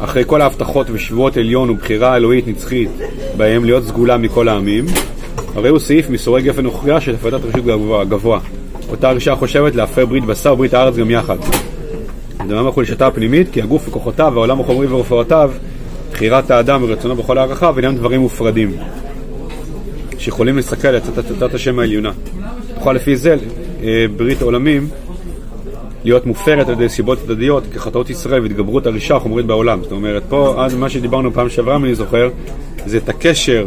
אחרי כל ההבטחות ושבועות עליון ובחירה אלוהית נצחית בהם להיות סגולה מכל העמים, הרי הוא סעיף מסורי גפן וכריעה של הפרטת רשות גבוה, גבוה. אותה רשעה חושבת להפר ברית בשר וברית הארץ גם יחד. דמם החולשתה הפנימית, כי הגוף וכוחותיו והעולם החומרי ורפואותיו, בחירת האדם ורצונו בכל הערכה, ואינם דברים מופרדים, שיכולים לסכל את הצעת השם העליונה. תוכל לפי זה אה, ברית עולמים להיות מופרת על ידי סיבות צדדיות כחטאות ישראל והתגברות הרישה החומרית בעולם. זאת אומרת, פה, עד מה שדיברנו פעם שעברה, אם אני זוכר, זה את הקשר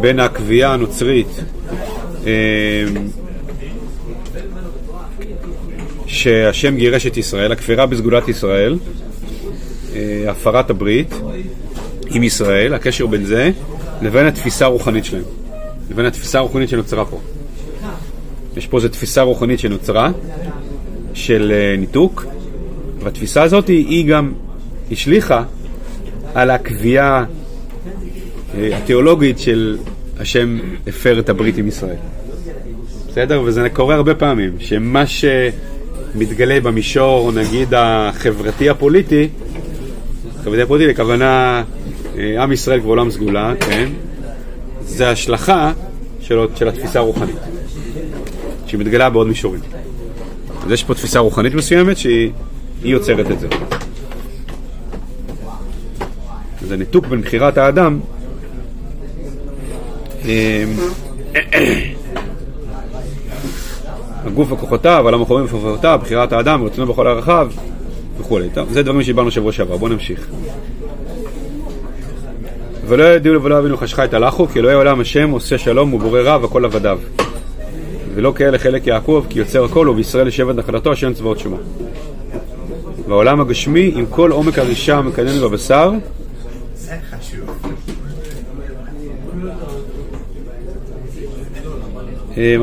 בין הקביעה הנוצרית אה, שהשם גירש את ישראל, הכפירה בסגולת ישראל, אה, הפרת הברית עם ישראל, הקשר בין זה לבין התפיסה הרוחנית שלהם, לבין התפיסה הרוחנית שנוצרה פה. יש פה איזו תפיסה רוחנית שנוצרה, של אה, ניתוק, והתפיסה הזאת היא גם השליכה על הקביעה אה, התיאולוגית של השם הפר את הברית עם ישראל. בסדר? וזה קורה הרבה פעמים, שמה שמתגלה במישור, נגיד, החברתי הפוליטי, חברתי הפוליטי, לכוונה אה, עם ישראל ועולם סגולה, כן? זה השלכה של, של התפיסה הרוחנית, שמתגלה בעוד מישורים. אז יש פה תפיסה רוחנית מסוימת שהיא יוצרת את זה. זה ניתוק בין בחירת האדם אמ, הגוף וכוחותיו, העולם החורים וכוחותיו, בחירת האדם, רצונו בכל הרחב וכולי. טוב, זה דברים שדיברנו שבוע שעבר, בואו נמשיך. ולא ידעו ולא אבינו חשכה את הלכו, כי אלוהי עולם השם עושה שלום ובורא רע וכל עבדיו. ולא כאלה חלק יעקב, כי יוצר הכל, ובישראל שבט נחלתו, השם צבאות שמו. והעולם הגשמי, עם כל עומק הרישה המקנן בבשר,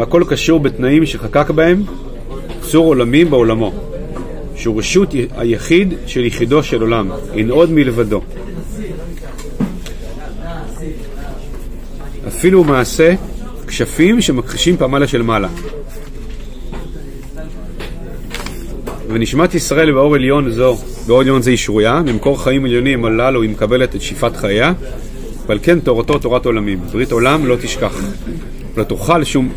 הכל קשור בתנאים שחקק בהם צור עולמים בעולמו, שהוא רשות היחיד של יחידו של עולם, אין עוד מלבדו. אפילו מעשה כשפים שמכחישים פעמלה של מעלה. ונשמת ישראל באור עליון זו, באור עליון זה ישרויה, ממקור חיים עליונים הללו היא מקבלת את שאיפת חייה, ועל כן תורתו תורת עולמים. ברית עולם לא תשכח. לא תאכל שום,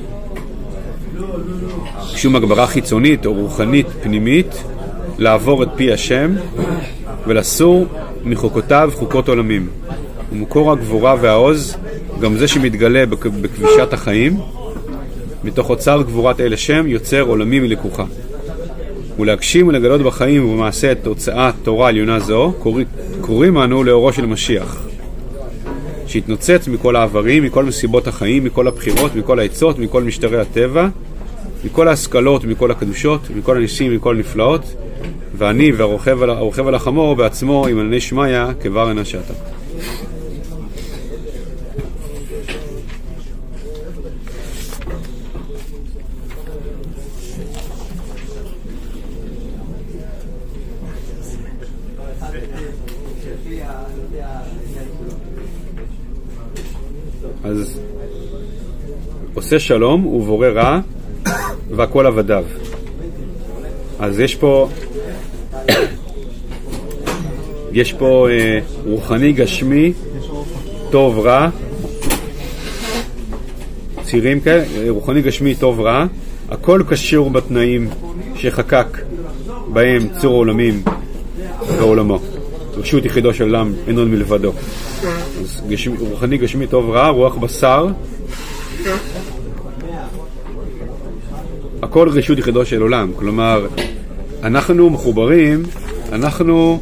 שום הגברה חיצונית או רוחנית פנימית לעבור את פי השם ולסור מחוקותיו חוקות עולמים. ומקור הגבורה והעוז גם זה שמתגלה בכבישת החיים, מתוך אוצר גבורת אל השם, יוצר עולמי מלקוחה. ולהגשים ולגלות בחיים ובמעשה את תוצאת תורה עליונה זו, קוראים אנו לאורו של משיח, שהתנוצץ מכל העברים, מכל מסיבות החיים, מכל הבחירות, מכל העצות, מכל משטרי הטבע, מכל ההשכלות, מכל הקדושות, מכל הניסים, מכל הנפלאות, ואני והרוכב על החמור בעצמו עם ענני שמיא כבר אנא שעתה. אז עושה שלום ובורא רע והכל עבדיו. אז יש פה, יש פה אה, רוחני גשמי, טוב רע, צירים כאלה, רוחני גשמי טוב רע, הכל קשור בתנאים שחקק בהם צור עולמים בעולמו. רשות יחידו של עולם אין עוד מלבדו. אז גשמי, רוחני גשמי טוב רע, רוח בשר, הכל רשות יחידו של עולם. כלומר, אנחנו מחוברים, אנחנו,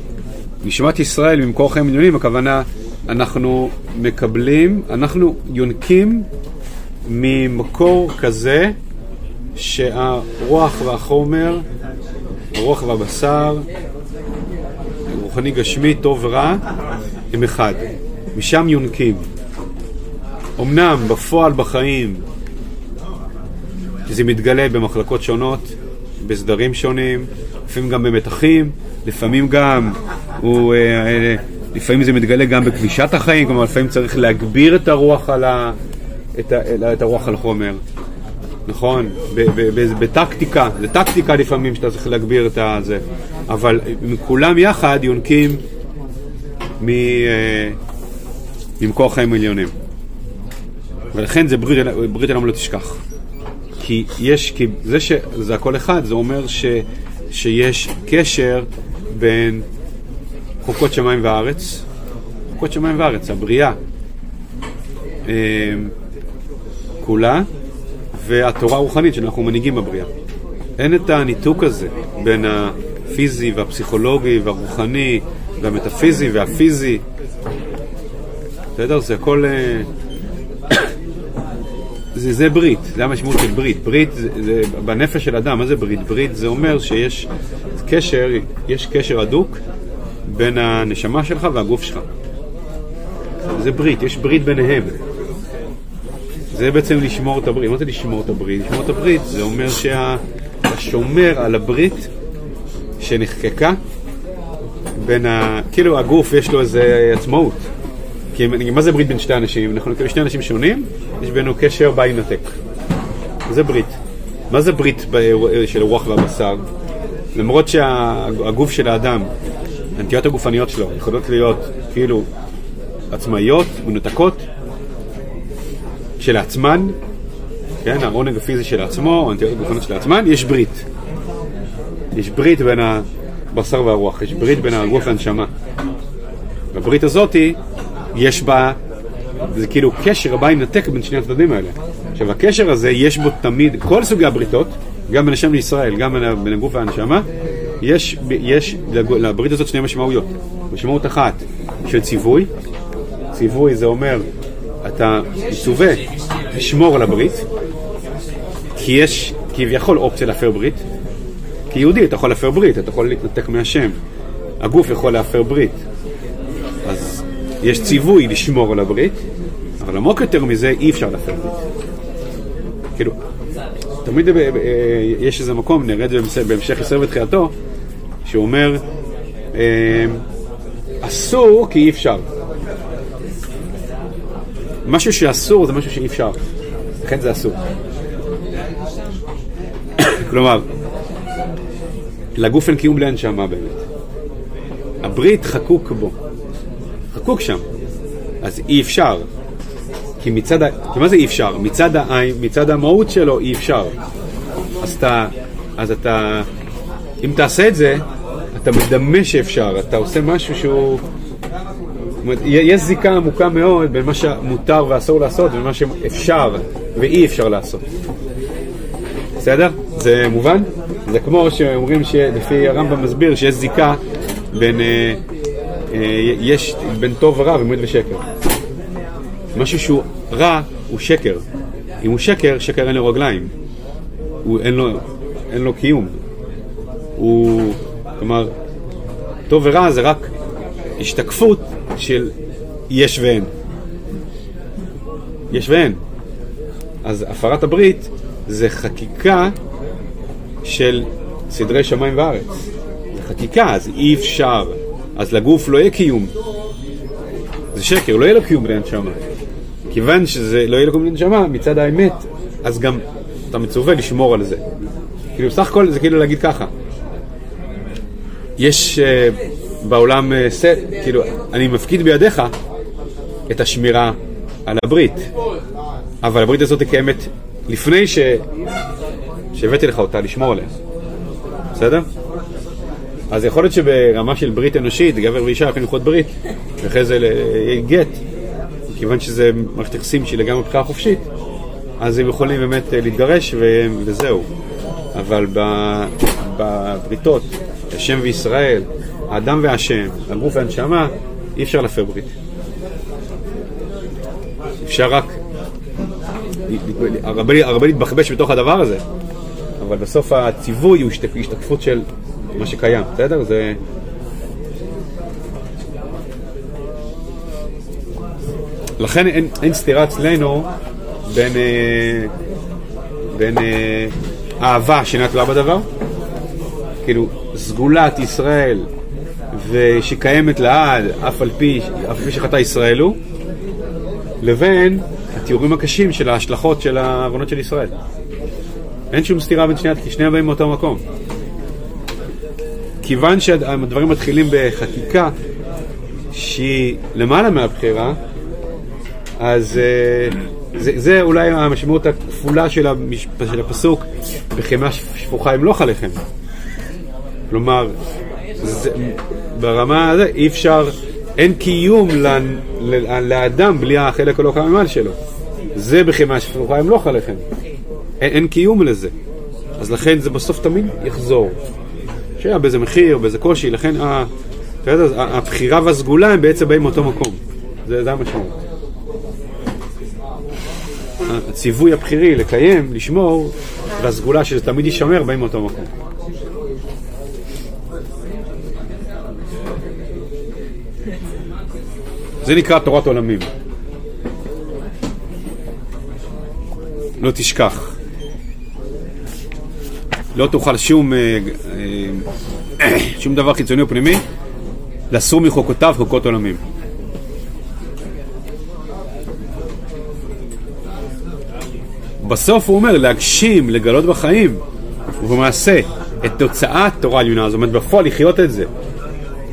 נשמת ישראל ממקור חיים עליונים, הכוונה, אנחנו מקבלים, אנחנו יונקים ממקור כזה שהרוח והחומר, הרוח והבשר, רוחני גשמי, טוב ורע, הם אחד. משם יונקים. אמנם בפועל בחיים זה מתגלה במחלקות שונות, בסדרים שונים, לפעמים גם במתחים, לפעמים גם, הוא, אה, אה, לפעמים זה מתגלה גם בכבישת החיים, כלומר לפעמים צריך להגביר את הרוח על, ה, את ה, את הרוח על חומר. נכון, בטקטיקה, זה טקטיקה לפעמים שאתה צריך להגביר את הזה, אבל כולם יחד יונקים מ, אה, ממקור חיים עליונים. ולכן זה ברית, ברית העולם לא תשכח. כי יש, כי זה שזה הכל אחד, זה אומר ש, שיש קשר בין חוקות שמיים וארץ, חוקות שמיים וארץ, הבריאה אה, כולה, והתורה הרוחנית שאנחנו מנהיגים בבריאה. אין את הניתוק הזה בין הפיזי והפסיכולוגי והרוחני והמטאפיזי והפיזי. בסדר? זה הכל... אה, זה, זה ברית, זה המשמעות של ברית. ברית זה, זה בנפש של אדם, מה זה ברית? ברית זה אומר שיש קשר, יש קשר הדוק בין הנשמה שלך והגוף שלך. זה ברית, יש ברית ביניהם. זה בעצם לשמור את הברית. מה זה לשמור את הברית? לשמור את הברית זה אומר שאתה שומר על הברית שנחקקה בין ה... כאילו הגוף יש לו איזה עצמאות. כי מה זה ברית בין שתי אנשים? אנחנו כאילו שני אנשים שונים, יש בינינו קשר בל ינתק. זה ברית. מה זה ברית של הרוח והבשר? למרות שהגוף של האדם, הנטיות הגופניות שלו יכולות להיות כאילו עצמאיות, מנותקות, כשלעצמן, כן, העונג הפיזי של עצמו, הנטיות הגופניות של עצמן, יש ברית. יש ברית בין הבשר והרוח, יש ברית בין הרוח והנשמה. בברית הזאתי יש בה, זה כאילו קשר הבא ינתק בין שני הצדדים האלה. עכשיו הקשר הזה יש בו תמיד, כל סוגי הבריתות, גם בין השם לישראל, גם בין, הגוף והנשמה, יש, יש לברית הזאת שני משמעויות. משמעות אחת של ציווי, ציווי זה אומר, אתה מצווה לשמור על הברית, כי יש כביכול אופציה להפר ברית. כיהודי אתה יכול להפר ברית, אתה יכול להתנתק מהשם. הגוף יכול להפר ברית. אז יש ציווי לשמור על הברית, אבל עמוק יותר מזה אי אפשר להפר ברית. כאילו, תמיד אה, אה, יש איזה מקום, זה בהמשך ישראל ותחילתו, שהוא אומר, אה, אסור כי אי אפשר. משהו שאסור זה משהו שאי אפשר, לכן זה אסור. כלומר, לגוף אין קיום בלי הנשמה באמת. הברית חקוק בו, חקוק שם, אז אי אפשר. כי מצד ה... מה זה אי אפשר? מצד, ה... מצד המהות שלו אי אפשר. אז אתה... אז אתה... אם תעשה את זה, אתה מדמה שאפשר, אתה עושה משהו שהוא... יש זיקה עמוקה מאוד בין מה שמותר ואסור לעשות ומה שאפשר ואי אפשר לעשות. בסדר? זה מובן? זה כמו שאומרים שלפי הרמב"ם מסביר שיש זיקה בין, אה, יש בין טוב ורע ומועד ושקר. משהו שהוא רע הוא שקר. אם הוא שקר, שקר אין לו רגליים. הוא, אין, לו, אין לו קיום. הוא, כלומר, טוב ורע זה רק השתקפות של יש ואין. יש ואין. אז הפרת הברית זה חקיקה של סדרי שמיים וארץ. זה חקיקה, אז אי אפשר. אז לגוף לא יהיה קיום. זה שקר, לא יהיה לו קיום בלי הנשמה. כיוון שזה לא יהיה לו קיום בלי הנשמה, מצד האמת, אז גם אתה מצווה לשמור על זה. כאילו, סך הכל זה כאילו להגיד ככה. יש uh, בעולם uh, סט, כאילו, אני מפקיד בידיך את השמירה על הברית. אבל הברית הזאת קיימת לפני ש... שהבאתי לך אותה לשמור עליה. בסדר? אז יכול להיות שברמה של ברית אנושית, גבר ואישה יכולים ללכות ברית, ואחרי זה גט, כיוון שזה מערכת יחסים שהיא לגמרי בחירה חופשית, אז הם יכולים באמת להתגרש ו... וזהו. אבל בבריתות, השם וישראל, האדם והשם, הגוף והנשמה, אי אפשר להפר ברית. אפשר רק הרבה להתבחבש בתוך הדבר הזה, אבל בסוף הציווי הוא השתקפות של מה שקיים, בסדר? זה... לכן אין, אין סתירה אצלנו בין, אה, בין אה, אהבה שאינה תלויה בדבר, כאילו סגולת ישראל ושקיימת לעד, אף על פי, אף על פי שחטא ישראל הוא, לבין התיאורים הקשים של ההשלכות של העוונות של ישראל. אין שום סתירה בין שנייה, כי שניהם מאותו מקום. כיוון שהדברים מתחילים בחקיקה, שהיא למעלה מהבחירה, אז אה, זה, זה אולי המשמעות הכפולה של, המש, של הפסוק, בחמאה שפוכה ימלוך עליכם. כלומר, זה, ברמה הזאת אי אפשר, אין קיום ל, ל, לאדם בלי החלק הלא כממל שלו. זה בחמאה שפוכה ימלוך עליכם. אין, אין קיום לזה. אז לכן זה בסוף תמיד יחזור. שהיה באיזה מחיר, באיזה קושי, לכן הבחירה והסגולה הם בעצם באים מאותו מקום. זה, זה המשמעות. הציווי הבחירי לקיים, לשמור, והסגולה שזה תמיד יישמר באים מאותו מקום. זה נקרא תורת עולמים. לא תשכח. לא תוכל שום, אה, אה, שום דבר חיצוני או פנימי לסור מחוקותיו חוקות עולמים. בסוף הוא אומר להגשים, לגלות בחיים ובמעשה את תוצאת תורה עליונה, זאת אומרת בפועל לחיות את זה.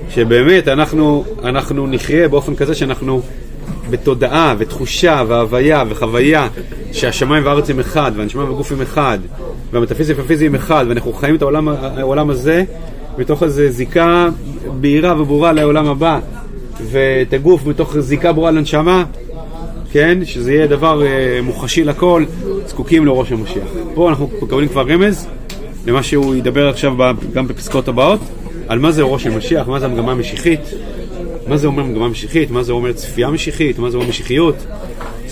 שבאמת אנחנו, אנחנו נחיה באופן כזה שאנחנו בתודעה ותחושה והוויה וחוויה שהשמיים והארץ הם אחד והנשמה והגוף הם אחד והמטאפיזיה והפיזי הם אחד ואנחנו חיים את העולם, העולם הזה מתוך איזו זיקה בהירה וברורה לעולם הבא ואת הגוף מתוך זיקה ברורה לנשמה כן? שזה יהיה דבר אה, מוחשי לכל, זקוקים לראש המשיח. פה אנחנו מקבלים כבר רמז למה שהוא ידבר עכשיו גם בפסקאות הבאות, על מה זה ראש המשיח, מה זה המגמה המשיחית, מה זה אומר מגמה משיחית, מה זה אומר צפייה משיחית, מה זה אומר משיחיות.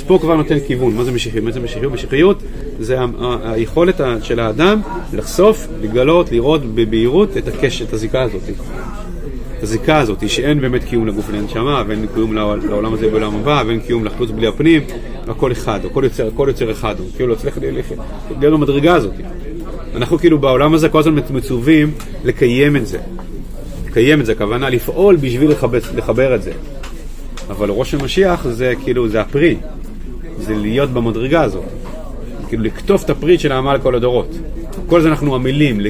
פה כבר נותן כיוון, מה זה משיחיות? מה זה משיחיות? משיחיות זה היכולת של האדם לחשוף, לגלות, לראות בבהירות את הקשת, את הזיקה הזאת. את הזיקה הזאת, שאין באמת קיום לגוף ולנשמה, ואין קיום לעולם הזה בעולם הבא, ואין קיום לחלוץ בלי הפנים, הכל אחד, הכל יוצר, הכל יוצר אחד, הוא כאילו לא צריך להיות במדרגה הזאת. אנחנו כאילו בעולם הזה כל הזמן מצווים לקיים את זה. לקיים את זה, הכוונה לפעול בשביל לחבר, לחבר את זה. אבל ראש המשיח זה כאילו, זה הפרי, זה להיות במדרגה הזאת. כאילו לקטוף את הפרי של העמל כל הדורות. כל זה אנחנו עמלים,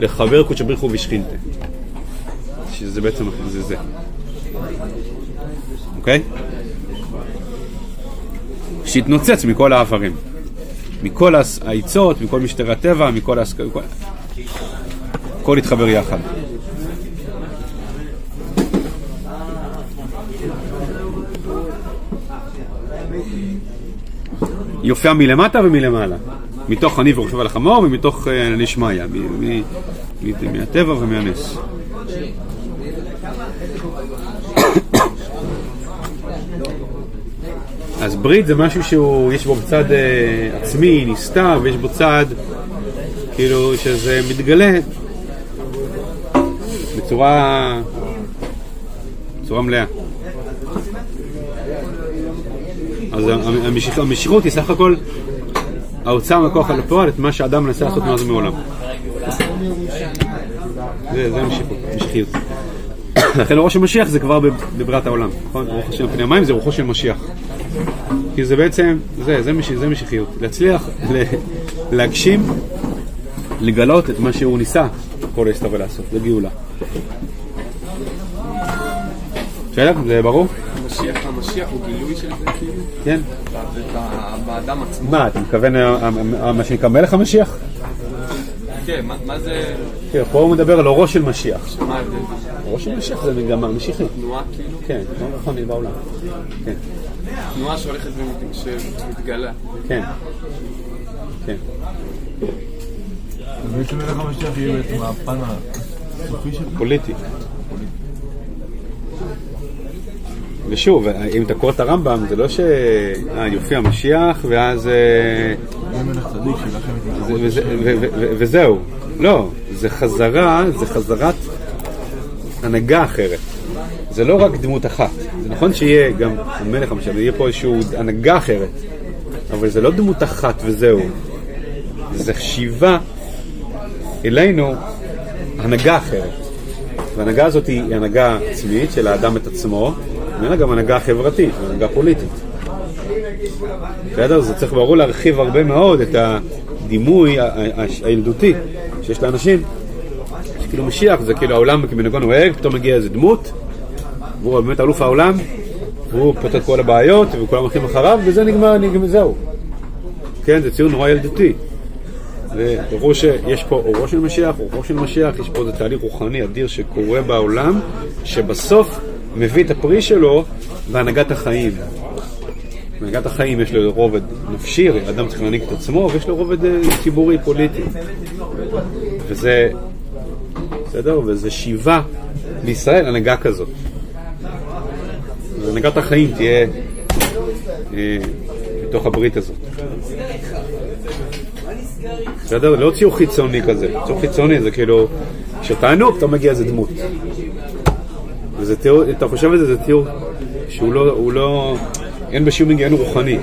לחבר קודש בריחו ושכינתה. שזה בעצם זה זה. אוקיי? שיתנוצץ מכל האיברים. מכל העצות, מכל משטרי הטבע, מכל... הכל יתחבר יחד. יופיע מלמטה ומלמעלה, מתוך אני ורוכב על החמור ומתוך נשמעיה, מהטבע ומהנס. אז ברית זה משהו שהוא, יש בו צד אה, עצמי, נסתר, ויש בו צד כאילו שזה מתגלה בצורה, בצורה מלאה. אז המשיכ, המשיכות היא סך הכל ההוצאה מהכוח על הפועל את מה שאדם מנסה לעשות מאז ומעולם. זה, משיחיות. לכן ראש המשיח זה כבר בבריאת העולם, נכון? רוח השם פני המים זה רוחו של משיח. כי זה בעצם, זה, זה, משיח, זה משיחיות. להצליח להגשים, לגלות את מה שהוא ניסה כל להסתבר לעשות, זה גאולה. בסדר? זה ברור? המשיח, המשיח הוא גילוי של זה כאילו? כן. באדם עצמו. מה, אתה מתכוון מה שנקרא מלך המשיח? כן, מה זה... כן, פה הוא מדבר על אורו של משיח. מה ההבדל? אורו של משיח זה מגמה משיחית. תנועה כאילו? כן, תנועה רוחנית בעולם. כן. תנועה שהולכת ומתגלה. כן. כן. אז בעצם מלך המשיח יהיה בעצם הפן הסופי של זה? פוליטי. ושוב, אם אתה קורא את הרמב"ם, זה לא ש... אה, יופיע המשיח, ואז... אה, וזהו. לא, זה חזרה, זה חזרת הנהגה אחרת. זה לא רק דמות אחת. זה נכון שיהיה גם המלך המשיח, יהיה פה איזושהי הנהגה אחרת, אבל זה לא דמות אחת וזהו. זה שיבה אלינו הנהגה אחרת. וההנהגה הזאת היא הנהגה עצמית של האדם את עצמו, ואין לה גם הנהגה חברתית, הנהגה פוליטית. בסדר? זה צריך ברור להרחיב הרבה מאוד את הדימוי הילדותי שיש לאנשים. שכאילו משיח זה כאילו העולם כמנהגו נוהג, פתאום מגיע איזה דמות, והוא באמת אלוף העולם, והוא פותר את כל הבעיות, וכולם הולכים אחריו, וזה נגמר, נגמר, זהו. כן, זה ציור נורא ילדותי. וברור שיש פה אורו של משיח, אורו של משיח, יש פה איזה תהליך רוחני אדיר שקורה בעולם, שבסוף מביא את הפרי שלו בהנהגת החיים. בהנהגת החיים יש לו רובד נפשי, אדם צריך להנהיג את עצמו, ויש לו רובד אה, ציבורי, פוליטי. וזה, בסדר? וזה שיבה לישראל, הנהגה כזאת. הנהגת החיים תהיה אה, בתוך הברית הזאת. בסדר? לא ציור חיצוני כזה. ציור חיצוני זה כאילו, כשאתה ענוק, אתה מגיע איזה דמות. וזה תיאור, אתה חושב על זה, זה תיאור שהוא לא, הוא לא, אין בשום היגיון רוחני.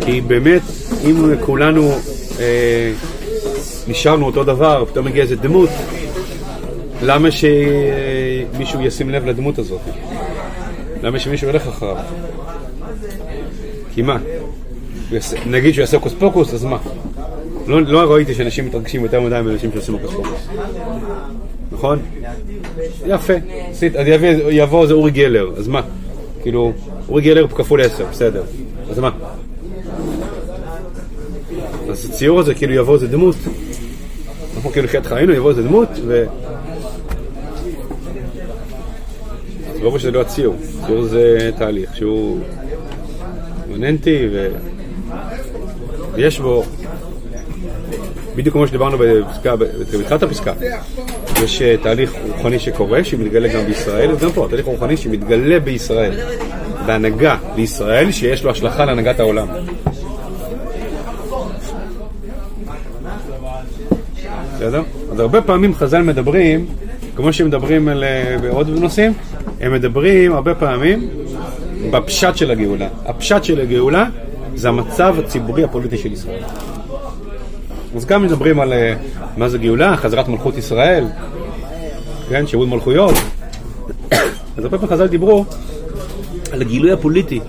כי באמת, אם כולנו אה, נשארנו אותו דבר, פתאום מגיע איזה דמות, למה שמישהו ישים לב לדמות הזאת? למה שמישהו ילך אחריו? כי מה? נגיד שהוא יעשה הוקוס פוקוס, אז מה? לא, לא ראיתי שאנשים מתרגשים יותר מדי מאנשים שעושים הוקוס פוקוס. נכון? יפה. יבוא, איזה אורי גלר, אז מה? כאילו, אורי גלר כפול עשר, בסדר. אז מה? אז הציור הזה כאילו יבוא איזה דמות. אנחנו כאילו חיית חיינו, יבוא איזה דמות, ו... אז ברור שזה לא הציור. ציור זה תהליך שהוא אימננטי ו... ויש בו, בדיוק כמו שדיברנו בתחילת הפסקה, יש אה, תהליך רוחני שקורה, שמתגלה גם בישראל, אז גם פה, תהליך רוחני שמתגלה בישראל, בהנהגה בישראל, שיש לו השלכה להנהגת העולם. בסדר? אז הרבה פעמים חז"ל מדברים, כמו שמדברים על אה, בעוד נושאים, הם מדברים הרבה פעמים בפשט של הגאולה. הפשט של הגאולה זה המצב הציבורי הפוליטי של ישראל. אז גם מדברים על אה, מה זה גאולה, חזרת מלכות ישראל, כן, שירות מלכויות. אז הרבה פעמים חז"ל דיברו על הגילוי הפוליטי,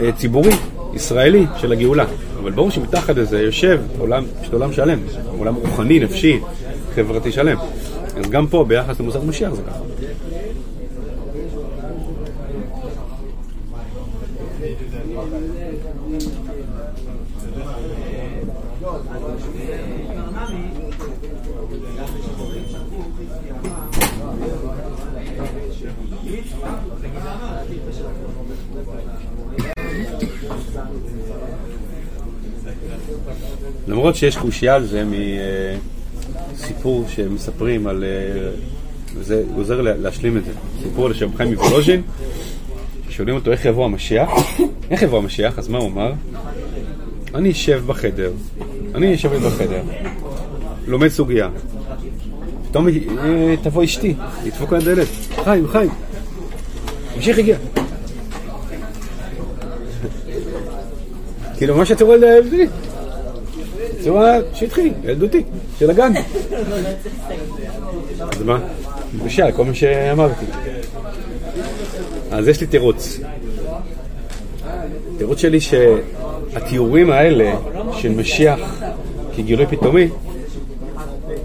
אה, ציבורי, ישראלי, של הגאולה. אבל ברור שמתחת לזה יושב עולם, יש עולם שלם, עולם רוחני, נפשי, חברתי שלם. אז גם פה, ביחס למושג משיח זה ככה. למרות שיש קושייה על זה מסיפור שמספרים על... אה, וזה עוזר לה- להשלים את זה. סיפור על שם חיים מוולוז'ין, ששואלים אותו איך יבוא המשיח. איך יבוא המשיח? אז מה הוא אמר? אני אשב בחדר, אני אשב בחדר, לומד סוגיה. פתאום אה, תבוא אשתי, ידפוק על הדלת. חיים, חיים. המשיח הגיע. כאילו, מה שאתה רואה להבדיל. צורה שטחי, ילדותי, של הגן. אז מה? בושה, כל מה שאמרתי. אז יש לי תירוץ. התירוץ שלי שהתיאורים האלה של משיח כגילוי פתאומי,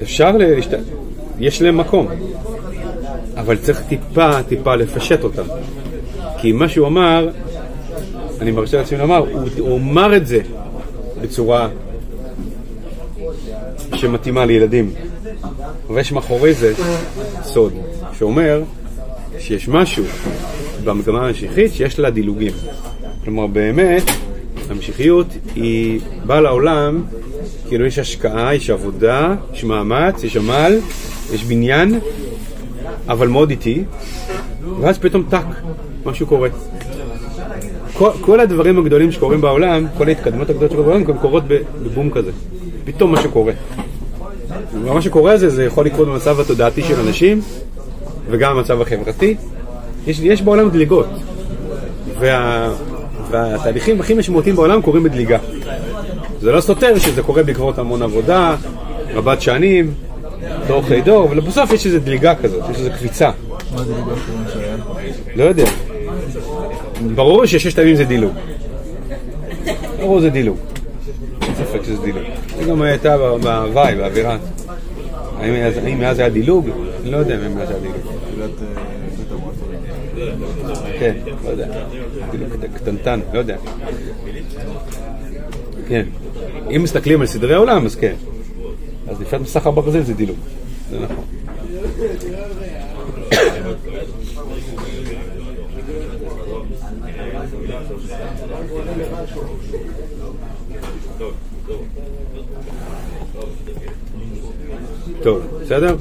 אפשר, להשת... יש להם מקום, אבל צריך טיפה טיפה לפשט אותם. כי מה שהוא אמר, אני מרשה לעצמי לומר, הוא, הוא אמר את זה בצורה שמתאימה לילדים. ויש מאחורי זה סוד, שאומר שיש משהו במגמה המשיחית שיש לה דילוגים. כלומר, באמת, המשיחיות היא באה לעולם, כאילו יש השקעה, יש עבודה, יש מאמץ, יש עמל, יש בניין, אבל מאוד איטי, ואז פתאום טאק, משהו קורה. כל, כל הדברים הגדולים שקורים בעולם, כל ההתקדמות הגדולות שקורות בעולם, גם קורות בבום כזה. פתאום משהו קורה. ומה שקורה זה, זה יכול לקרות במצב התודעתי של אנשים, וגם במצב החברתי. יש, יש בעולם דליגות. וה, והתהליכים הכי משמעותיים בעולם קורים בדליגה. זה לא סותר שזה קורה בעקבות המון עבודה, רבת שנים, דור אחרי דור, אבל בסוף יש איזו דליגה כזאת, יש איזו קפיצה. מה? לא יודע. ברור שששת הימים זה דילוג. ברור זה דילוג. אין ספק שזה דילוג. זה גם הייתה בהוואי, באווירה. האם מאז היה דילוג? אני לא יודע אם מאז היה דילוג. אה. כן, לא יודע. קט- קטנטן, לא יודע. כן. אם מסתכלים על סדרי עולם, אז כן. אז נפילת מסך הברזל זה דילוג. זה נכון. טוב, בסדר?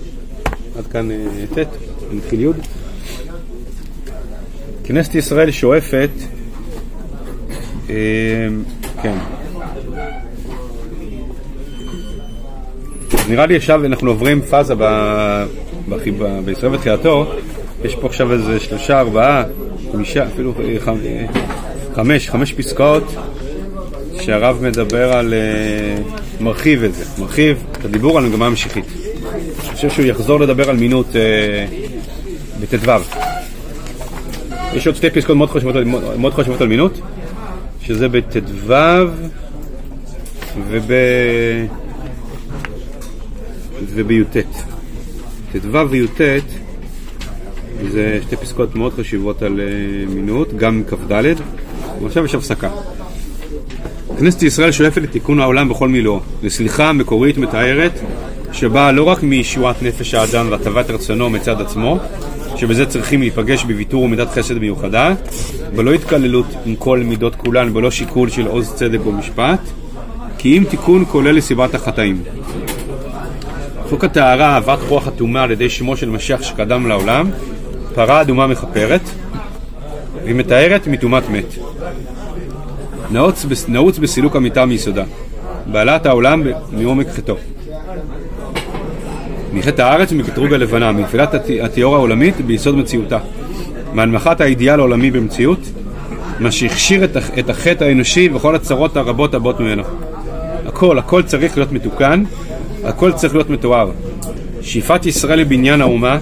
עד כאן אה, ט', נתחיל י'. כנסת ישראל שואפת, אה, כן. נראה לי עכשיו אנחנו עוברים פאזה בישראל בתחילתו, יש פה עכשיו איזה שלושה, ארבעה, חמישה, אפילו אה, חמש, חמש פסקאות שהרב מדבר על, אה, מרחיב את זה, מרחיב את הדיבור על מגמה משיחית. אני חושב שהוא יחזור לדבר על מינות אה, בט"ו. יש עוד שתי פסקאות מאוד חשובות, מאוד חשובות על מינות, שזה בט"ו וב... ובי"ט. ט"ו וי"ט זה שתי פסקאות מאוד חשובות על אה, מינות, גם כ"ד, ועכשיו יש הפסקה. כנסת ישראל שואפת לתיקון העולם בכל מילואו, לסליחה מקורית מתארת, שבאה לא רק מישועת נפש האדם והטבת רצונו מצד עצמו, שבזה צריכים להיפגש בוויתור ומידת חסד מיוחדה, ולא התקללות עם כל מידות כולן, ולא שיקול של עוז צדק ומשפט, כי אם תיקון כולל לסיבת החטאים. חוק הטהרה, אהבת רוח הטומאה על ידי שמו של משיח שקדם לעולם, פרה אדומה מכפרת, והיא מתארת מטומאת מת. נעוץ, נעוץ בסילוק המיטה מיסודה, בעלת העולם מעומק חטאו. מחטא הארץ ומקטרוג הלבנה, מנפילת הטהור העולמית ביסוד מציאותה, מהנמכת האידיאל העולמי במציאות, מה שהכשיר את, את החטא האנושי וכל הצרות הרבות הבאות ממנו. הכל, הכל צריך להיות מתוקן, הכל צריך להיות מתואר. שאיפת ישראל לבניין האומה,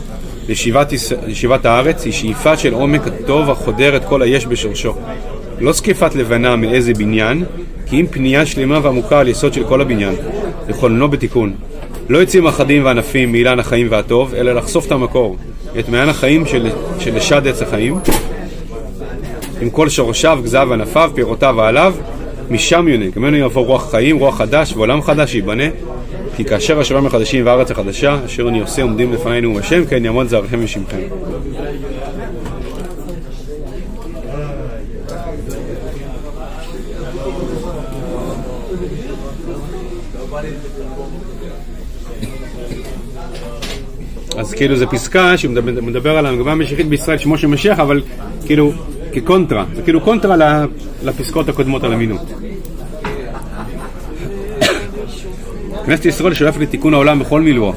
לשיבת, לשיבת הארץ, היא שאיפה של עומק הטוב החודר את כל היש בשורשו. לא זקיפת לבנה מאיזה בניין, כי אם פנייה שלמה ועמוקה על יסוד של כל הבניין, לכוננו בתיקון. לא עצים אחדים וענפים מאילן החיים והטוב, אלא לחשוף את המקור, את מעיין החיים של, של לשד עץ החיים, עם כל שורשיו, גזיו ענפיו, פירותיו ועליו, משם יונק, ממנו יבוא רוח חיים, רוח חדש ועולם חדש ייבנה, כי כאשר השמיים החדשים והארץ החדשה, אשר אני עושה עומדים לפנינו השם, כן יעמוד זרעכם ושמכם. אז כאילו זו פסקה שהוא מדבר, מדבר על המגמה המשיחית בישראל שמו של משיח, אבל כאילו כקונטרה, זה כאילו קונטרה לפסקאות הקודמות על אמינות. כנסת ישראל שואפת לתיקון העולם בכל מילואו.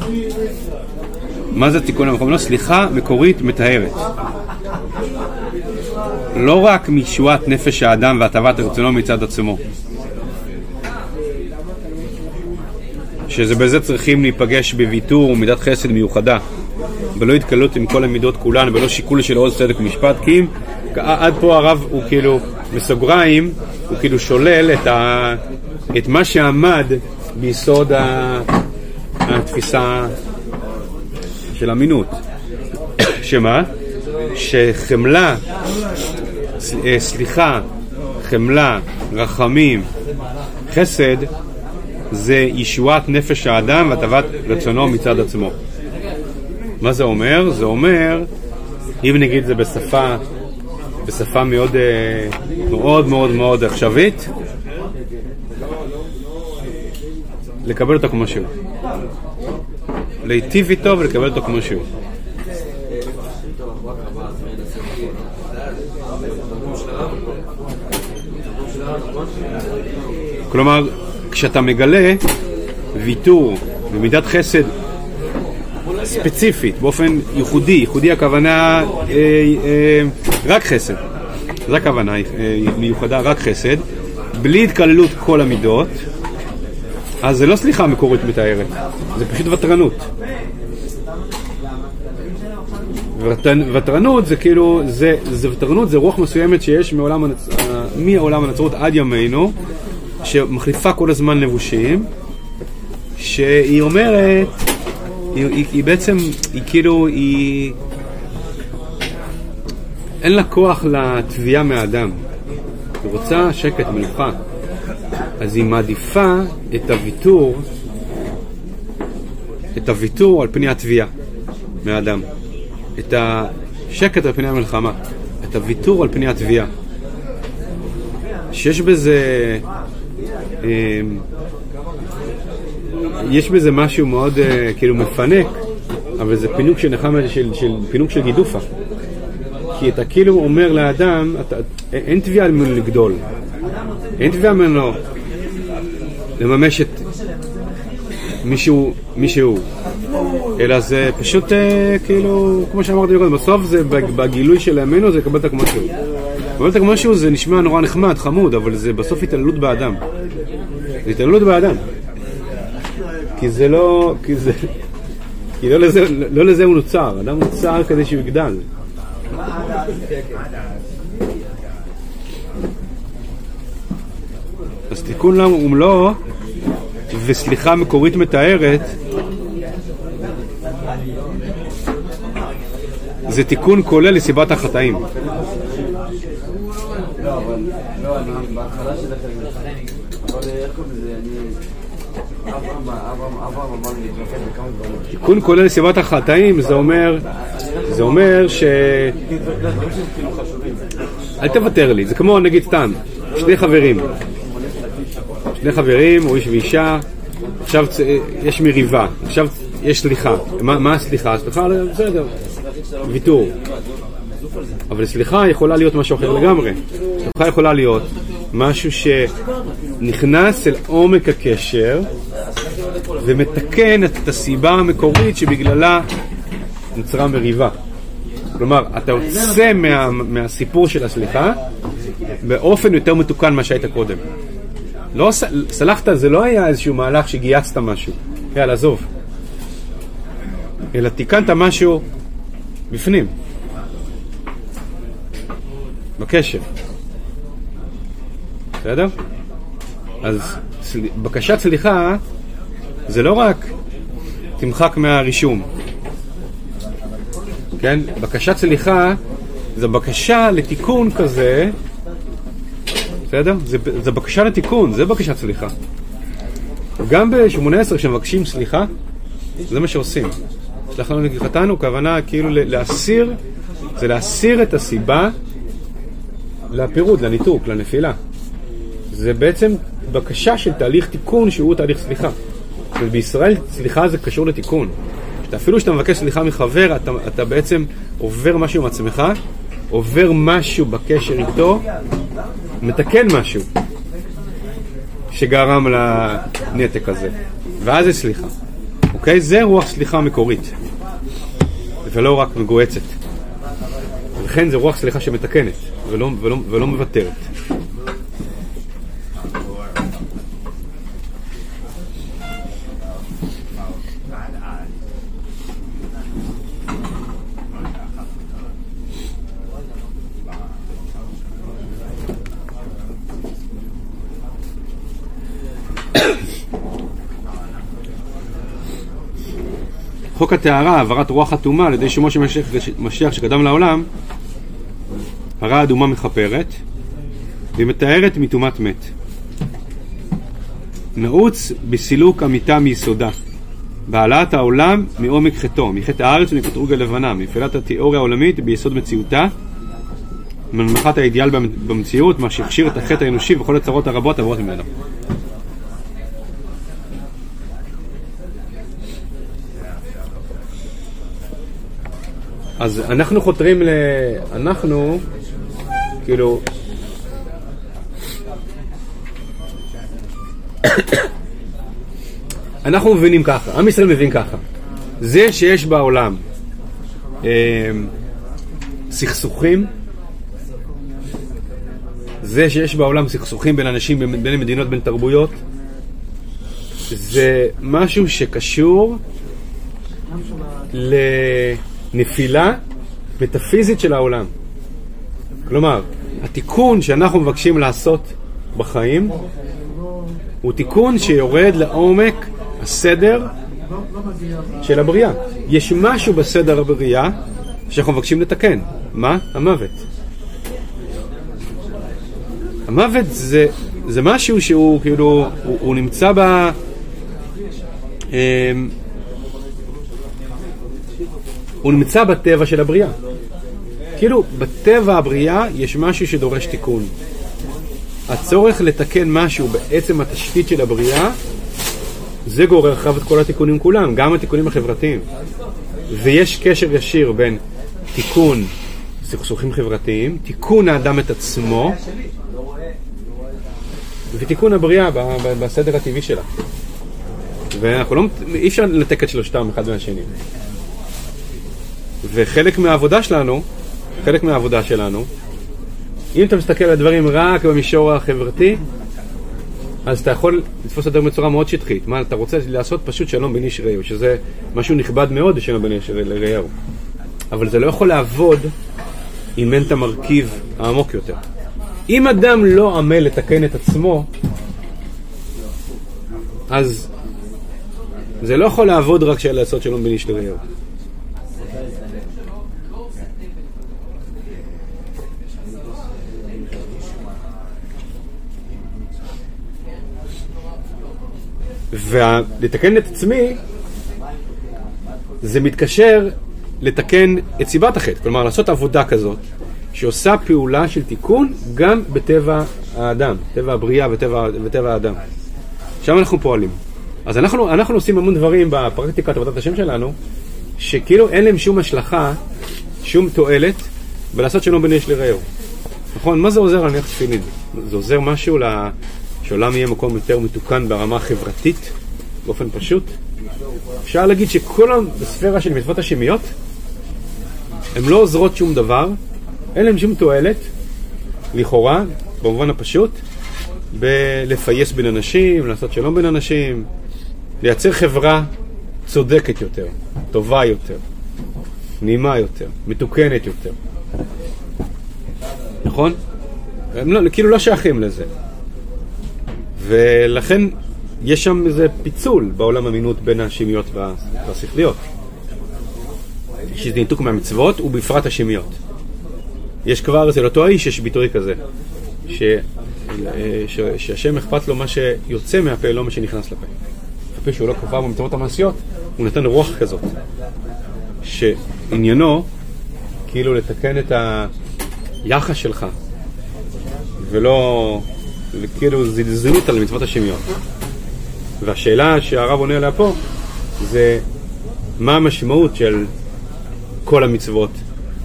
מה זה תיקון העולם מילואו? סליחה מקורית מטהרת. לא רק מישועת נפש האדם והטבת רצונו מצד עצמו. שבזה צריכים להיפגש בוויתור ומידת חסד מיוחדה, ולא התקלות עם כל המידות כולן, ולא שיקול של עוז צדק ומשפט, כי אם עד פה הרב הוא כאילו, בסוגריים, הוא כאילו שולל את, ה, את מה שעמד ביסוד ה, התפיסה של אמינות. שמה? שחמלה, אה, סליחה, חמלה, רחמים, חסד, זה ישועת נפש האדם והטבת רצונו מצד עצמו. מה זה אומר? זה אומר, אם נגיד זה בשפה, בשפה מאוד אה, מאוד מאוד מאוד עכשווית, לקבל אותו כמו שהוא. להיטיב איתו ולקבל אותו כמו שהוא. כלומר, כשאתה מגלה ויתור ומידת חסד ספציפית, באופן ייחודי, ייחודי הכוונה אה, אה, רק חסד, זו הכוונה אה, מיוחדה, רק חסד, בלי התקללות כל המידות, אז זה לא סליחה מקורית מתארת, זה פשוט ותרנות. ותרנ- ותרנות זה כאילו, זה, זה ותרנות זה רוח מסוימת שיש מעולם הנצ... אה, מעולם הנצרות עד ימינו, שמחליפה כל הזמן לבושים, שהיא אומרת, היא, היא, היא בעצם, היא כאילו, היא... אין לה כוח לתביעה מהאדם. היא רוצה שקט, מנוחה. אז היא מעדיפה את הוויתור, את הוויתור על פני התביעה מהאדם. את השקט על פני המלחמה. את הוויתור על פני התביעה. שיש בזה... אמ, יש בזה משהו מאוד אה, כאילו מפנק, אבל זה פינוק של נחמה, של, של, פינוק של גידופה. כי אתה כאילו אומר לאדם, אתה, אין תביעה ממנו לגדול. אין תביעה ממנו לממש את מישהו, מישהו. אלא זה פשוט אה, כאילו, כמו שאמרתי קודם, בסוף זה בגילוי של ימינו זה לקבל את כמו שהוא. כמו שהוא זה נשמע נורא נחמד, חמוד, אבל זה בסוף התעללות באדם. זה התעללות באדם. כי זה לא, כי זה, כי לא לזה, לא לזה הוא נוצר, אדם נוצר כדי שהוא יגדל. אז תיקון לעם ומלואו וסליחה מקורית מתארת זה תיקון כולל לסיבת החטאים. לא, לא, בהתחלה של החיים, אבל איך קוראים לזה. תיקון כולל לסיבת החטאים זה אומר, זה אומר ש... אל תוותר לי, זה כמו נגיד סתם, שני חברים, שני חברים, או איש ואישה, עכשיו יש מריבה, עכשיו יש סליחה. מה, הסליחה? סליחה, בסדר, ויתור. אבל סליחה יכולה להיות משהו אחר לגמרי. סליחה יכולה להיות משהו שנכנס אל עומק הקשר ומתקן את הסיבה המקורית שבגללה נוצרה מריבה. כלומר, אתה יוצא מה, מהסיפור של הסליחה באופן יותר מתוקן ממה שהיית קודם. לא, סלחת זה לא היה איזשהו מהלך שגייסת משהו, יאללה, עזוב. אלא תיקנת משהו בפנים, בקשר. בסדר? אז בקשת סליחה זה לא רק תמחק מהרישום, כן? בקשת סליחה זה בקשה לתיקון כזה, בסדר? זה, זה בקשה לתיקון, זה בקשת סליחה. גם ב-18 כשמבקשים סליחה, זה מה שעושים. סלח לנו נגיחתנו, כוונה כאילו להסיר, זה להסיר את הסיבה לפירוד, לניתוק, לנפילה. זה בעצם בקשה של תהליך תיקון שהוא תהליך סליחה. ובישראל סליחה זה קשור לתיקון. אפילו כשאתה מבקש סליחה מחבר, אתה, אתה בעצם עובר משהו עם עצמך, עובר משהו בקשר איתו, מתקן משהו שגרם לנתק הזה. ואז זה סליחה. אוקיי? זה רוח סליחה מקורית, ולא רק מגועצת. ולכן זה רוח סליחה שמתקנת, ולא, ולא, ולא מוותרת. חוק הטהרה, העברת רוח אטומה על ידי שימו של משיח שקדם לעולם, הרע אדומה מכפרת, והיא מתארת מטומאת מת. נעוץ בסילוק אמיתה מיסודה, בהעלאת העולם מעומק חטאו, מחטא הארץ ומקטרוג הלבנה, מפעילת התיאוריה העולמית ביסוד מציאותה, מנמכת האידיאל במציאות, מה שהכשיר את החטא האנושי וכל הצרות הרבות העברות ממנו. אז אנחנו חותרים ל... אנחנו, כאילו... אנחנו מבינים ככה, עם ישראל מבין ככה. זה שיש בעולם אה, סכסוכים, זה שיש בעולם סכסוכים בין אנשים, בין, מדינות, בין תרבויות, זה משהו שקשור ל... נפילה מטאפיזית של העולם. כלומר, התיקון שאנחנו מבקשים לעשות בחיים הוא תיקון שיורד לעומק הסדר של הבריאה. יש משהו בסדר הבריאה שאנחנו מבקשים לתקן. מה? המוות. המוות זה, זה משהו שהוא כאילו, הוא, הוא נמצא ב... אמ, הוא נמצא בטבע של הבריאה. כאילו, בטבע הבריאה יש משהו שדורש תיקון. הצורך לתקן משהו בעצם התשתית של הבריאה, זה גורר אחריו את כל התיקונים כולם, גם התיקונים החברתיים. ויש קשר ישיר בין תיקון סכסוכים חברתיים, תיקון האדם את עצמו, ותיקון הבריאה בסדר הטבעי שלה. ואנחנו לא, אי אפשר לנתק את שלושתם אחד מהשני. וחלק מהעבודה שלנו, חלק מהעבודה שלנו, אם אתה מסתכל על הדברים רק במישור החברתי, אז אתה יכול לתפוס את הדברים בצורה מאוד שטחית. מה, אתה רוצה לעשות פשוט שלום בין איש רעהו, שזה משהו נכבד מאוד בשלום בין איש לרעהו. אבל זה לא יכול לעבוד אם אין את המרכיב העמוק יותר. אם אדם לא עמל לתקן את עצמו, אז זה לא יכול לעבוד רק של לעשות שלום בין איש לרעהו. ולתקן את עצמי זה מתקשר לתקן את סיבת החטא, כלומר לעשות עבודה כזאת שעושה פעולה של תיקון גם בטבע האדם, טבע הבריאה וטבע, וטבע האדם. שם אנחנו פועלים. אז אנחנו, אנחנו עושים המון דברים בפרקטיקת עבודת השם שלנו, שכאילו אין להם שום השלכה, שום תועלת, בלעשות שלום בין איש לרעהו. נכון? מה זה עוזר להניח תפילין? זה עוזר משהו. שעולם יהיה מקום יותר מתוקן ברמה החברתית, באופן פשוט? אפשר להגיד שכל הספירה של מצוות השמיות, הן לא עוזרות שום דבר, אין להן שום תועלת, לכאורה, במובן הפשוט, בלפייס בין אנשים, לעשות שלום בין אנשים, לייצר חברה צודקת יותר, טובה יותר, נעימה יותר, מתוקנת יותר. נכון? הם לא, כאילו לא שייכים לזה. ולכן יש שם איזה פיצול בעולם המינות בין השמיות וה- והשכליות. יש איזה ניתוק מהמצוות ובפרט השמיות. יש כבר אצל אותו האיש יש ביטוי כזה, ש... ש... שהשם אכפת לו מה שיוצא מהפה, לא מה שנכנס לפה. הפה שהוא לא קבע במצוות המעשיות, הוא נתן רוח כזאת, שעניינו כאילו לתקן את היחס שלך, ולא כאילו זלזלות על מצוות השמיות. והשאלה שהרב עונה עליה פה זה מה המשמעות של כל המצוות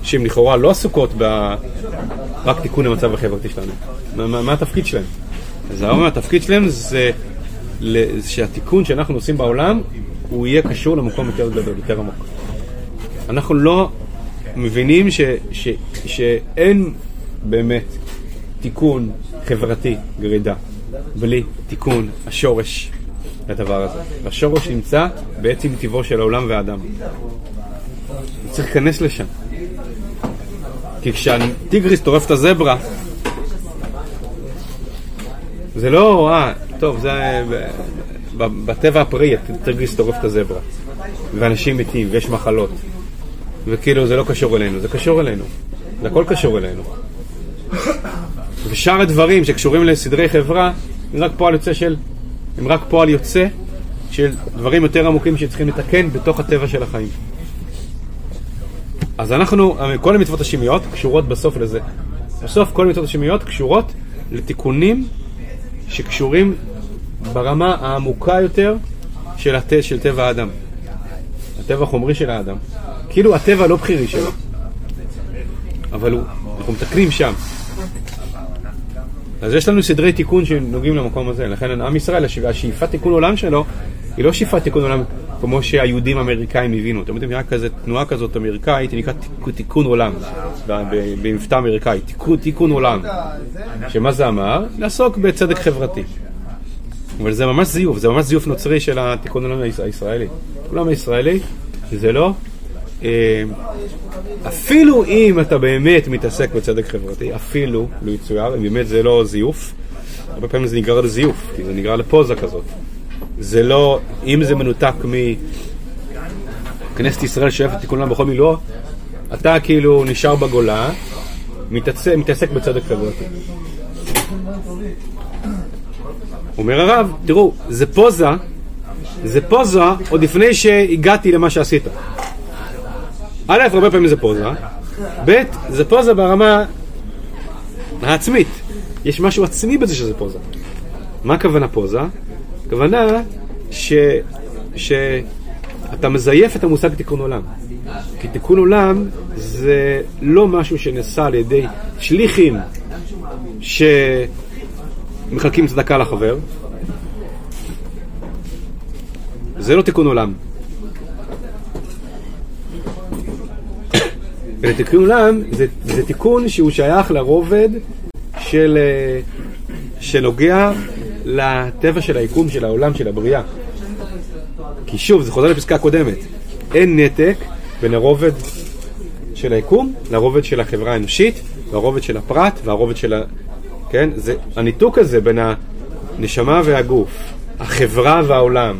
שהן לכאורה לא עסוקות ב... רק תיקון המצב החברתי שלנו. מה, מה, מה התפקיד שלהם? אז הרב אומר, התפקיד שלהם זה שהתיקון שאנחנו עושים בעולם הוא יהיה קשור למקום יותר גדול, יותר עמוק. אנחנו לא מבינים ש, ש, שאין באמת תיקון חברתי גרידא בלי תיקון השורש לדבר הזה. והשורש נמצא בעצם טבעו של העולם והאדם. צריך להיכנס לשם. כי כשהטיגריס טורף את הזברה, זה לא, אה, טוב, זה בטבע הפראי, הטיגריס טורף את הזברה. ואנשים מתים, ויש מחלות. וכאילו זה לא קשור אלינו, זה קשור אלינו. זה הכל קשור אלינו. ושאר הדברים שקשורים לסדרי חברה, הם רק פועל יוצא של, הם רק פועל יוצא של דברים יותר עמוקים שצריכים לתקן בתוך הטבע של החיים. אז אנחנו, כל המצוות השמיות קשורות בסוף לזה. בסוף כל המצוות השמיות קשורות לתיקונים שקשורים ברמה העמוקה יותר של, הט... של טבע האדם. הטבע החומרי של האדם. כאילו הטבע לא בחירי שלו, אבל הוא, אנחנו מתקנים שם. אז יש לנו סדרי תיקון שנוגעים למקום הזה, לכן עם ישראל, הש- השאיפת תיקון עולם שלו היא לא שאיפת תיקון עולם כמו שהיהודים האמריקאים הבינו. אתם יודעים, כזה, תנועה כזאת אמריקאית, היא נקראת תיק- תיקון עולם, במבטא אמריקאי, תיקון, תיקון עולם. שמה זה אמר? לעסוק בצדק חברתי. אבל זה ממש זיוף, זה ממש זיוף נוצרי של התיקון העולם היש- הישראלי. העולם הישראלי זה לא... אה, אפילו אם אתה באמת מתעסק בצדק חברתי, אפילו, לא יצויר, אם באמת זה לא זיוף, הרבה פעמים זה נגרר לזיוף, כי זה נגרר לפוזה כזאת. זה לא, אם זה מנותק מכנסת ישראל שואפת תיקון בכל מילואו, אתה כאילו נשאר בגולה, מתעסק, מתעסק בצדק חברתי. אומר הרב, תראו, זה פוזה, זה פוזה עוד לפני שהגעתי למה שעשית. א', הרבה פעמים זה פוזה, ב', זה פוזה ברמה העצמית. יש משהו עצמי בזה שזה פוזה. מה הכוונה פוזה? הכוונה ש... שאתה מזייף את המושג תיקון עולם. כי תיקון עולם זה לא משהו שנעשה על ידי שליחים שמחלקים צדקה לחבר. זה לא תיקון עולם. אלא תיקון עולם זה, זה תיקון שהוא שייך לרובד של, אה, שנוגע לטבע של היקום, של העולם, של הבריאה. כי שוב, זה חוזר לפסקה הקודמת, אין נתק בין הרובד של היקום לרובד של החברה האנושית, והרובד של הפרט והרובד של ה... כן? זה הניתוק הזה בין הנשמה והגוף, החברה והעולם,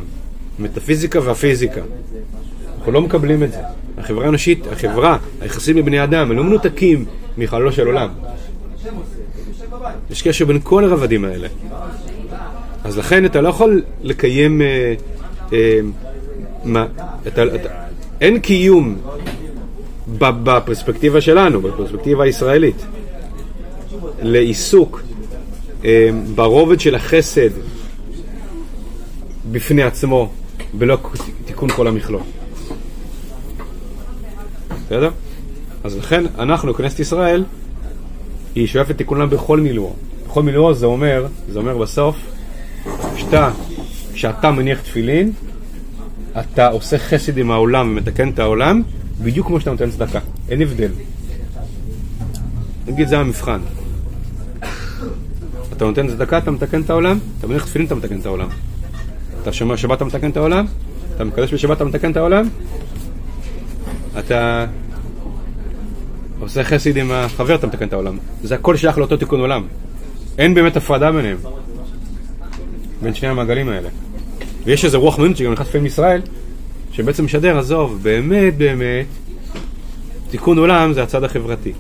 המטאפיזיקה והפיזיקה. אנחנו לא מקבלים את זה. החברה האנושית, החברה, היחסים לבני אדם, הם לא מנותקים מחללו של עולם. יש קשר בין כל הרבדים האלה. אז לכן אתה לא יכול לקיים... אה, אה, מה, אתה, אתה, אין קיום בפרספקטיבה שלנו, בפרספקטיבה הישראלית, לעיסוק אה, ברובד של החסד בפני עצמו, ולא תיקון כל המכלול. בסדר? אז לכן אנחנו, כנסת ישראל, היא שואפת תיקון עולם בכל מילואו. בכל מילואו זה אומר, זה אומר בסוף, שאתה, כשאתה מניח תפילין, אתה עושה חסד עם העולם ומתקן את העולם, בדיוק כמו שאתה נותן צדקה. אין הבדל. נגיד זה המבחן. אתה נותן צדקה, אתה מתקן את העולם, אתה מניח תפילין, אתה מתקן את העולם. אתה שומר שבת, אתה מתקן את העולם, אתה מקדש בשבת, אתה מתקן את העולם, אתה עושה חסד עם החבר, אתה מתקן את העולם. זה הכל שייך לאותו תיקון עולם. אין באמת הפרדה ביניהם, בין שני המעגלים האלה. ויש איזה רוח מיונות שגם נכנס לפעמים ישראל, שבעצם משדר, עזוב, באמת באמת, תיקון עולם זה הצד החברתי.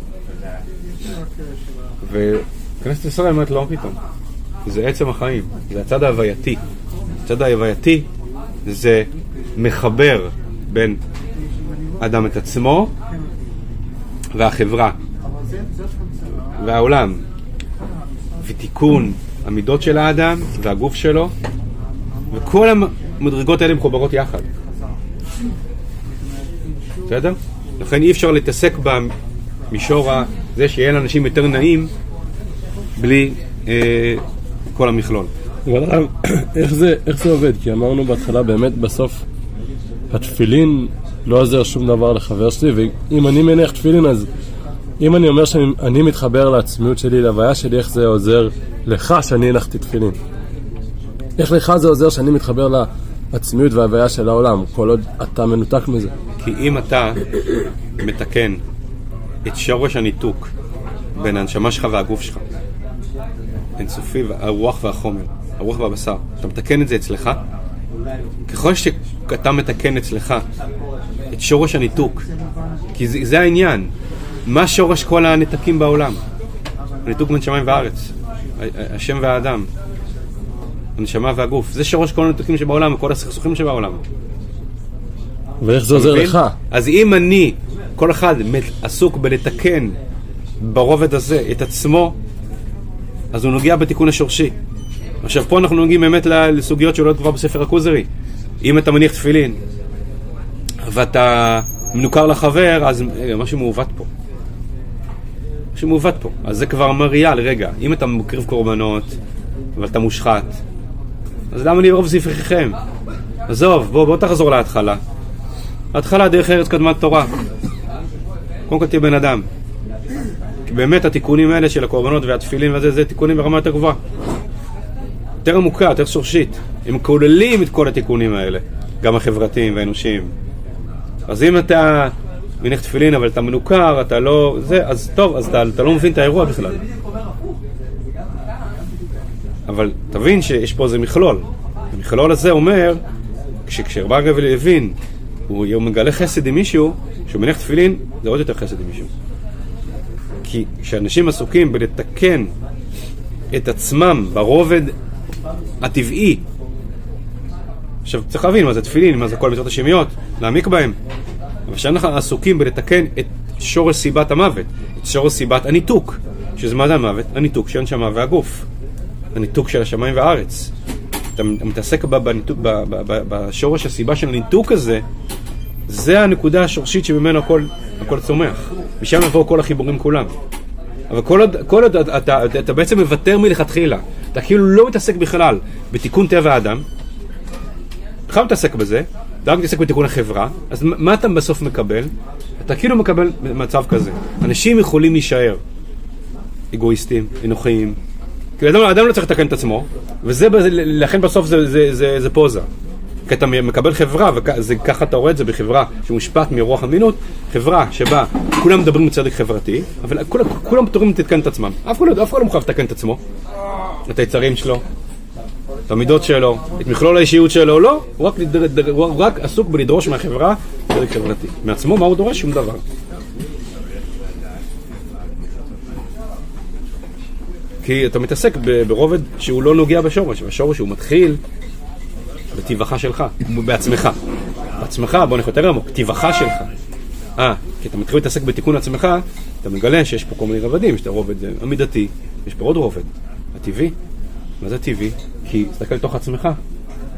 וכנסת ישראל אומרת לא פתאום, זה עצם החיים, זה הצד ההווייתי. הצד ההווייתי זה מחבר בין אדם את עצמו והחברה והעולם ותיקון המידות של האדם והגוף שלו וכל המדרגות האלה מחוברות יחד. בסדר? לכן אי אפשר להתעסק במישור הזה שיהיה לאנשים יותר נעים בלי אה, כל המכלול. אבל איך זה, איך זה עובד? כי אמרנו בהתחלה באמת בסוף התפילין לא עוזר שום דבר לחבר שלי ואם אני מניח תפילין אז אם אני אומר שאני מתחבר לעצמיות שלי, להוויה שלי, איך זה עוזר לך שאני הנחתי תפילין? איך לך זה עוזר שאני מתחבר לעצמיות וההוויה של העולם, כל עוד אתה מנותק מזה? כי אם אתה מתקן את שורש הניתוק בין הנשמה שלך והגוף שלך, אינסופי, הרוח והחומר, הרוח והבשר, אתה מתקן את זה אצלך, ככל שאתה מתקן אצלך את שורש הניתוק, כי זה, זה העניין, מה שורש כל הנתקים בעולם? הניתוק בין שמיים וארץ, השם והאדם, הנשמה והגוף, זה שורש כל הנתקים שבעולם וכל הסכסוכים שבעולם. ואיך זה עוזר לך? אז אם אני, כל אחד עסוק בלתקן ברובד הזה את עצמו, אז הוא נוגע בתיקון השורשי. עכשיו פה אנחנו נוגעים באמת לסוגיות שעולות כבר בספר הכוזרי. אם אתה מניח תפילין ואתה מנוכר לחבר, אז משהו מעוות פה. משהו מעוות פה. אז זה כבר מריאל, רגע, אם אתה מקריב קורבנות, אבל אתה מושחת, אז למה לרוב זבחיכם? עזוב, בוא, בוא תחזור להתחלה. ההתחלה דרך ארץ קדמת תורה. קודם כל תהיה בן אדם. כי באמת התיקונים האלה של הקורבנות והתפילין וזה, זה תיקונים ברמה יותר גבוהה. יותר עמוקה, יותר שורשית. הם כוללים את כל התיקונים האלה, גם החברתיים והאנושיים. אז אם אתה מניח תפילין אבל אתה מנוכר, אתה לא... זה, אז טוב, אז אתה, אתה לא מבין את האירוע בכלל. אבל תבין שיש פה איזה מכלול. המכלול הזה אומר, כשרבא גבי הבין, הוא מגלה חסד עם מישהו, כשהוא מניח תפילין, זה עוד יותר חסד עם מישהו. כי כשאנשים עסוקים בלתקן את עצמם ברובד הטבעי, עכשיו צריך להבין מה זה תפילין, מה זה כל המצוות השמיות, להעמיק בהם. אבל כשאנחנו עסוקים בלתקן את שורש סיבת המוות, את שורש סיבת הניתוק, שזה מה זה המוות? הניתוק של הנשמה והגוף. הניתוק של השמיים והארץ. אתה מתעסק בשורש הסיבה של הניתוק הזה, זה הנקודה השורשית שממנו הכל, הכל צומח. משם יבואו כל החיבורים כולם. אבל כל עוד, כל עוד אתה, אתה, אתה בעצם מוותר מלכתחילה, אתה כאילו לא מתעסק בכלל בתיקון טבע האדם, בכלל מתעסק בזה, אתה רק מתעסק בתיקון החברה, אז מה אתה בסוף מקבל? אתה כאילו מקבל מצב כזה. אנשים יכולים להישאר אגואיסטים, אנוכיים. כאילו אדם, אדם לא צריך לתקן את עצמו, וזה, לכן בסוף זה, זה, זה, זה פוזה. כי אתה מקבל חברה, וככה אתה רואה את זה בחברה שמושפעת מרוח אמינות, חברה שבה כולם מדברים בצדק חברתי, אבל כולם, כולם פטורים לתקן את עצמם. אף אחד לא, אף לא מחויב לתקן את עצמו, את היצרים שלו, את המידות שלו, את מכלול האישיות שלו, לא, הוא רק, הוא רק עסוק בלדרוש מהחברה צדק חברתי. מעצמו, מה הוא דורש? שום דבר. כי אתה מתעסק ברובד שהוא לא נוגע בשורש, והשורש הוא מתחיל בטבעך שלך, בעצמך. בעצמך, בוא נלך יותר עמוק, טבעך שלך. אה, כי אתה מתחיל להתעסק בתיקון עצמך, אתה מגלה שיש פה כל מיני רבדים, יש את הרובד המידתי, יש פה עוד רובד, הטבעי. מה זה טבעי? כי תסתכל לתוך עצמך.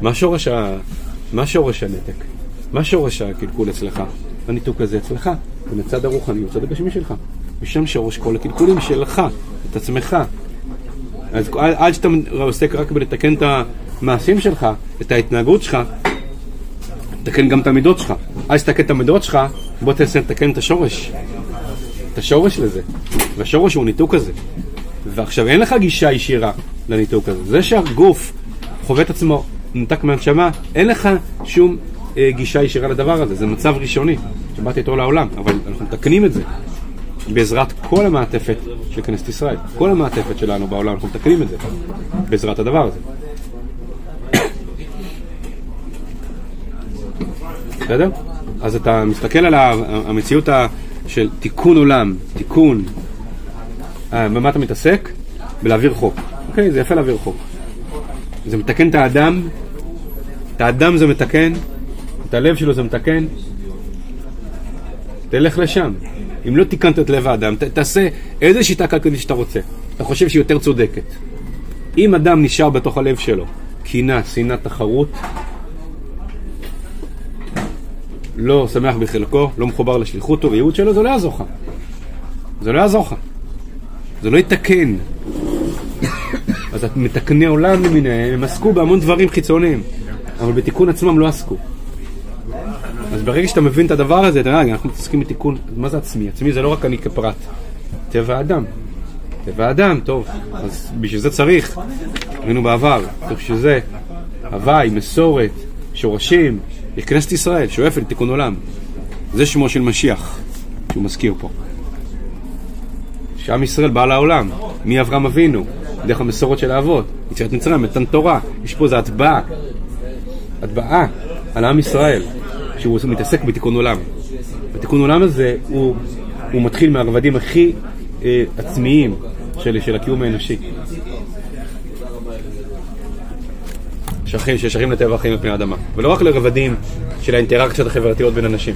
מה שורש, ה... מה שורש הנתק? מה שורש הקלקול אצלך? הניתוק הזה אצלך, ומצד הרוחני הוא צד הגשמי שלך. ושם שורש כל הקלקולים שלך, את עצמך. אז עד שאתה עוסק רק בלתקן את המעשים שלך, את ההתנהגות שלך, תקן גם את המידות שלך. עד שתקן את המידות שלך, בוא תנסה לתקן את השורש. את השורש לזה. והשורש הוא ניתוק הזה. ועכשיו אין לך גישה ישירה לניתוק הזה. זה שהגוף חווה את עצמו נותק מהנשמה, אין לך שום אה, גישה ישירה לדבר הזה. זה מצב ראשוני שבאתי איתו לעולם, אבל אנחנו מתקנים את זה. בעזרת כל המעטפת של כנסת ישראל. כל המעטפת שלנו בעולם, אנחנו מתקנים את זה בעזרת הדבר הזה. בסדר? אז אתה מסתכל על המציאות של תיקון עולם, תיקון, אה, במה אתה מתעסק? בלהעביר חוק. אוקיי, זה יפה להעביר חוק. זה מתקן את האדם, את האדם זה מתקן, את הלב שלו זה מתקן. תלך לשם. אם לא תיקנת את לב האדם, ת, תעשה איזה שיטה כלכלית שאתה רוצה. אתה חושב שהיא יותר צודקת. אם אדם נשאר בתוך הלב שלו, קינה, שנאה, תחרות, לא שמח בחלקו, לא מחובר לשליחות וייעוד שלו, זה לא יעזור לך. זה לא יעזור לך. זה לא יתקן. אז מתקני עולם למיניהם, הם עסקו בהמון דברים חיצוניים, אבל בתיקון עצמם לא עסקו. אז ברגע שאתה מבין את הדבר הזה, אתה יודע, אנחנו מתעסקים בתיקון, מה זה עצמי? עצמי זה לא רק אני כפרט, טבע האדם. טבע האדם, טוב, אז בשביל זה צריך, ראינו בעבר, צריך בשביל זה הוואי, מסורת, שורשים, כנסת ישראל, שואפת לתיקון עולם. זה שמו של משיח, שהוא מזכיר פה. שעם ישראל בא לעולם, מאברהם אבינו, דרך המסורת של האבות, יציאת מצרים, מתן תורה, יש פה איזו הטבעה, הטבעה על עם ישראל. שהוא מתעסק בתיקון עולם. בתיקון עולם הזה הוא, הוא מתחיל מהרבדים הכי אה, עצמיים של, של הקיום האנושי. שייכים, ששייכים לטבע החיים על פני האדמה. ולא רק לרבדים של האינטראקציות החברתיות בין אנשים.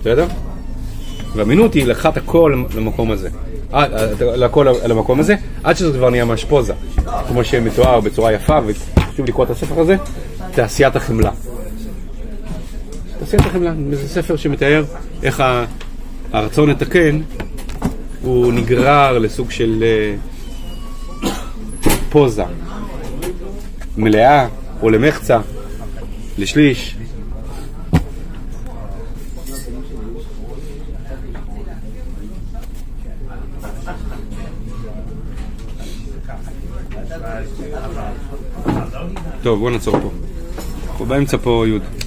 בסדר? והאמינות היא לקחה את הכל למקום הזה. אה, לכל למקום הזה, עד שזה כבר נהיה ממש פוזה. כמו שמתואר בצורה יפה, וחשוב לקרוא את הספר הזה, תעשיית החמלה. תעשיית החמלה, זה ספר שמתאר איך הרצון לתקן הוא נגרר לסוג של אה, פוזה מלאה או למחצה, לשליש. טוב, בואו נעצור. פה באמצע פה י'.